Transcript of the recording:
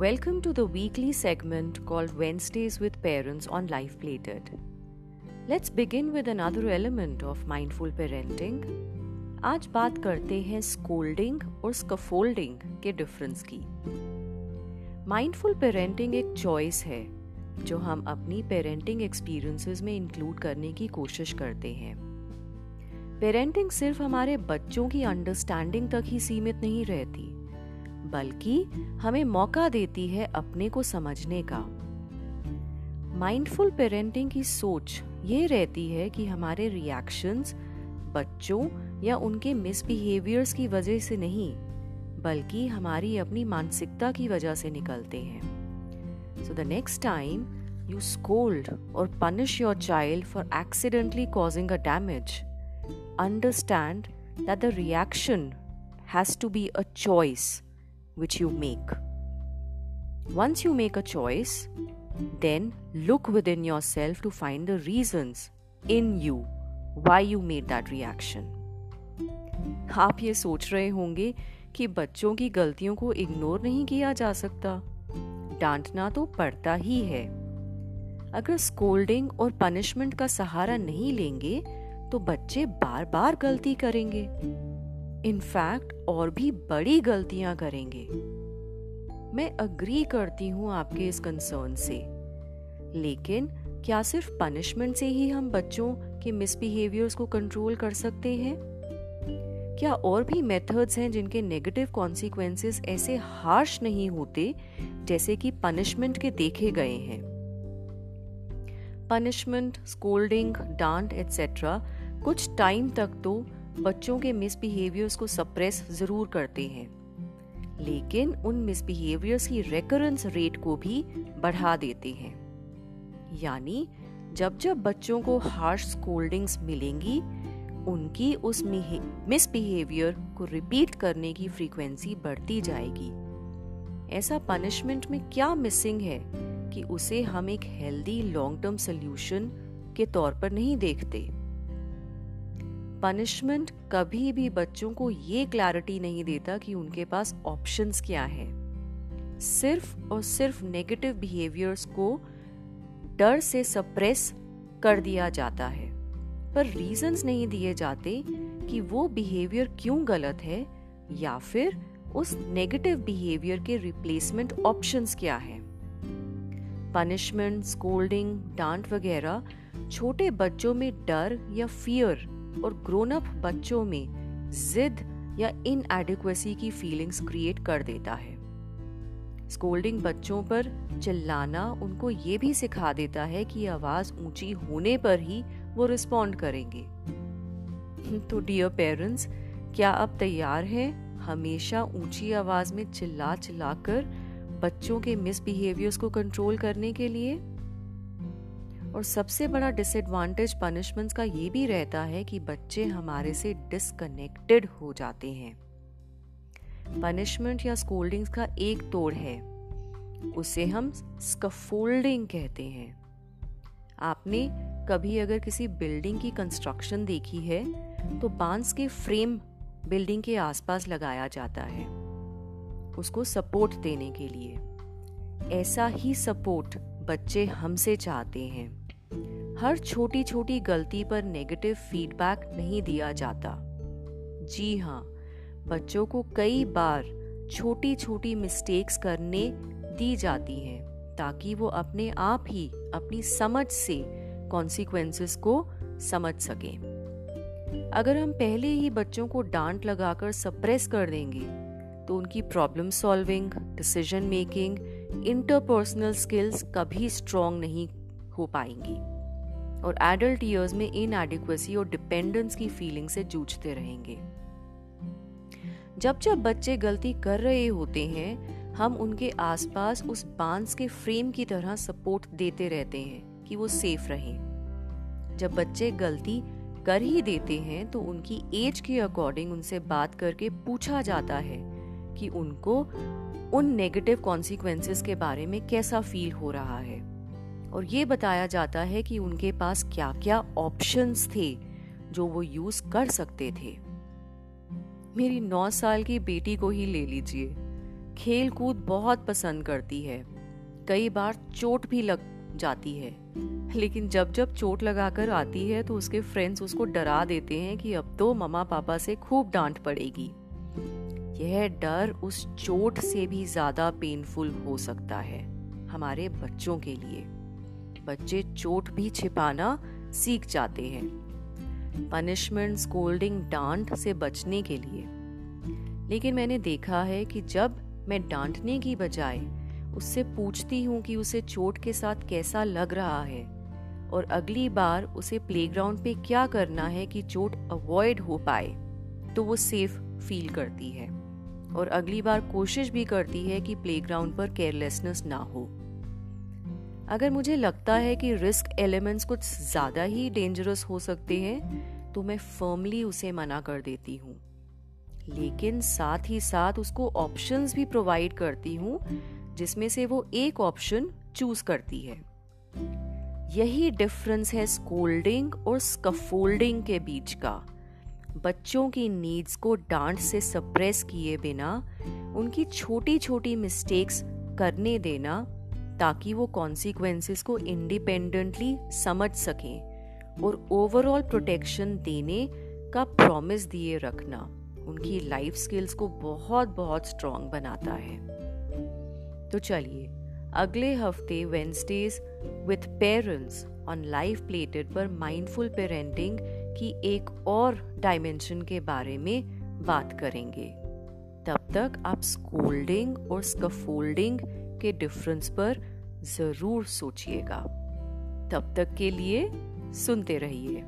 Welcome to the weekly segment called Wednesdays with Parents on Life Plated. Let's begin with another element of mindful parenting. आज बात करते हैं scolding और scaffolding के difference की mindful parenting एक choice है जो हम अपनी पेरेंटिंग एक्सपीरियंसेस में इंक्लूड करने की कोशिश करते हैं पेरेंटिंग सिर्फ़ हमारे बच्चों की अंडरस्टैंडिंग तक ही सीमित नहीं रहती बल्कि हमें मौका देती है अपने को समझने का। माइंडफुल पेरेंटिंग की सोच ये रहती है कि हमारे रिएक्शंस बच्चों या उनके मिसबिहेवियर्स की वजह से नहीं, बल्कि हमारी अपनी मानसिकता की वजह से निकलते हैं। So the next time you scold और punish your child for accidentally causing a damage understand that the reaction has to be a choice. Which you make. Once you make a choice, then look within yourself to find the reasons in you why you made that reaction. आप ये सोच रहे होंगे कि बच्चों की गलतियों को इग्नोर नहीं किया जा सकता डांटना तो पड़ता ही है अगर स्कोल्डिंग और पनिशमेंट का सहारा नहीं लेंगे तो बच्चे बार बार गलती करेंगे इनफैक्ट और भी बड़ी गलतियाँ करेंगे। मैं अग्री करती हूँ आपके इस कंसर्न से। लेकिन क्या सिर्फ़ पनिशमेंट से ही हम बच्चों के मिसबिहेवियर्स को कंट्रोल कर सकते हैं? क्या और भी मेथड्स हैं जिनके नेगेटिव कॉन्सिक्वेंसेस ऐसे हार्श नहीं होते, जैसे कि पनिशमेंट के देखे गए हैं? पनिशमेंट स्कोल्डिंग डांट एटसेट्रा कुछ टाइम तक तो बच्चों के मिसबिहेवियर्स को सप्रेस ज़रूर करते हैं। लेकिन उन मिसबिहेवियर्स की रेकरेंस रेट को भी बढ़ा देते हैं। यानी, जब जब बच्चों को हार्श स्कोल्डिंग्स मिलेंगी, उनकी उस मिसबिहेवियर को रिपीट करने की फ्रीक्वेंसी बढ़ती जाएगी। ऐसा पनिशमेंट में क्या मिसिंग है कि उसे हम एक हेल्दी लॉन्ग टर्म सोल्यूशन के तौर पर नहीं देखते? पनिशमेंट कभी भी बच्चों को ये क्लैरिटी नहीं देता कि उनके पास ऑप्शंस क्या है। सिर्फ़ और सिर्फ़ नेगेटिव बिहेवियर्स को डर से सप्रेस कर दिया जाता है। पर रीजंस नहीं दिए जाते कि वो बिहेवियर क्यों गलत है या फिर उस नेगेटिव बिहेवियर के रिप्लेसमेंट ऑप्शंस क्या है। पनिशमेंट स्कोल्डिंग डांट वगैरह छोटे बच्चों में डर या फियर और ग्रोन अप बच्चों में जिद या इन की फीलिंग्स क्रिएट कर देता है। स्कोल्डिंग बच्चों पर चिल्लाना उनको ये भी सिखा देता है कि आवाज़ ऊँची होने पर ही वो रिस्पॉन्ड करेंगे। तो डियर पेरेंट्स क्या आप तैयार हैं हमेशा ऊँची आवाज़ में चिल्ला चिल्लाकर बच्चों के मिसबिहेवियर्स को कंट्रोल करने के लिए? और सबसे बड़ा डिसएडवांटेज पनिशमेंट्स का ये भी रहता है कि बच्चे हमारे से डिसकनेक्टेड हो जाते हैं। पनिशमेंट या स्कोल्डिंग्स का एक तोड़ है। उसे हम स्कफोल्डिंग कहते हैं। आपने कभी अगर किसी बिल्डिंग की कंस्ट्रक्शन देखी है तो बाँस के फ्रेम बिल्डिंग के आसपास लगाया जाता है। उसको सपोर्ट देने के लिए। ऐसा ही सपोर्ट बच्चे हमसे चाहते हैं। हर छोटी छोटी गलती पर नेगेटिव फीडबैक नहीं दिया जाता। जी हाँ बच्चों को कई बार छोटी छोटी मिस्टेक्स करने दी जाती हैं, ताकि वो अपने आप ही अपनी समझ से कॉन्सिक्वेंसेस को समझ सके। अगर हम पहले ही बच्चों को डांट लगाकर सप्रेस कर देंगे तो उनकी problem solving decision making interpersonal skills कभी स्ट्रॉन्ग नहीं हो पाएँगी। और एडल्ट ईयर्स में इन और डिपेंडेंस की फीलिंग से जूझते रहेंगे। जब जब बच्चे गलती कर रहे होते हैं, हम उनके आसपास उस बाँस के फ्रेम की तरह सपोर्ट देते रहते हैं कि वो सेफ़ रहें। जब बच्चे गलती कर ही देते हैं तो उनकी एज के अकॉर्डिंग उनसे बात करके पूछा जाता है कि उनको उन नेगेटिव कॉन्सिक्वेंसेस के बारे में कैसा फील हो रहा है। और ये बताया जाता है कि उनके पास क्या क्या ऑप्शंस थे जो वो यूज़ कर सकते थे। मेरी नौ साल की बेटी को ही ले लीजिए। खेल कूद बहुत पसंद करती है। कई बार चोट भी लग जाती है। लेकिन जब जब चोट लगाकर आती है तो उसके फ्रेंड्स उसको डरा देते हैं कि अब तो मम्मा पापा से खूब डांट पड़ेगी। यह डर उस चोट से भी ज़्यादा पेनफुल हो सकता है। हमारे बच्चों के लिए। बच्चे चोट भी छिपाना सीख जाते हैं। पनिशमेंट स्कोल्डिंग डांट से बचने के लिए। लेकिन मैंने देखा है कि जब मैं डांटने की बजाय उससे पूछती हूँ कि उसे चोट के साथ कैसा लग रहा है और अगली बार उसे प्लेग्राउंड पे क्या करना है कि चोट अवॉइड हो पाए तो वो सेफ़ फील करती है और अगली बार कोशिश भी करती है कि प्लेग्राउंड पर केयरलेसनेस ना हो। अगर मुझे लगता है कि रिस्क एलिमेंट्स कुछ ज़्यादा ही डेंजरस हो सकते हैं तो मैं फर्मली उसे मना कर देती हूँ। लेकिन साथ ही साथ उसको ऑप्शंस भी प्रोवाइड करती हूँ, जिसमें से वो एक ऑप्शन चूज़ करती है। यही डिफरेंस है स्कोल्डिंग और स्कफोल्डिंग के बीच का। बच्चों की नीड्स को डांट से सप्रेस किए बिना, उनकी छोटी छोटी मिस्टेक्स करने देना ताकि वो कॉन्सिक्वेंसेस को इंडिपेंडेंटली समझ सकें और ओवरऑल प्रोटेक्शन देने का प्रॉमिस दिए रखना उनकी लाइफ स्किल्स को बहुत बहुत स्ट्रॉन्ग बनाता है। तो चलिए, अगले हफ़्ते Wednesdays with parents on life plated पर माइंडफुल पेरेंटिंग की एक और डायमेंशन के बारे में बात करेंगे। तब तक आप स्कोल्डिंग और स्कफोल्डिंग के डिफरेंस पर ज़रूर सोचिएगा। तब तक के लिए सुनते रहिए।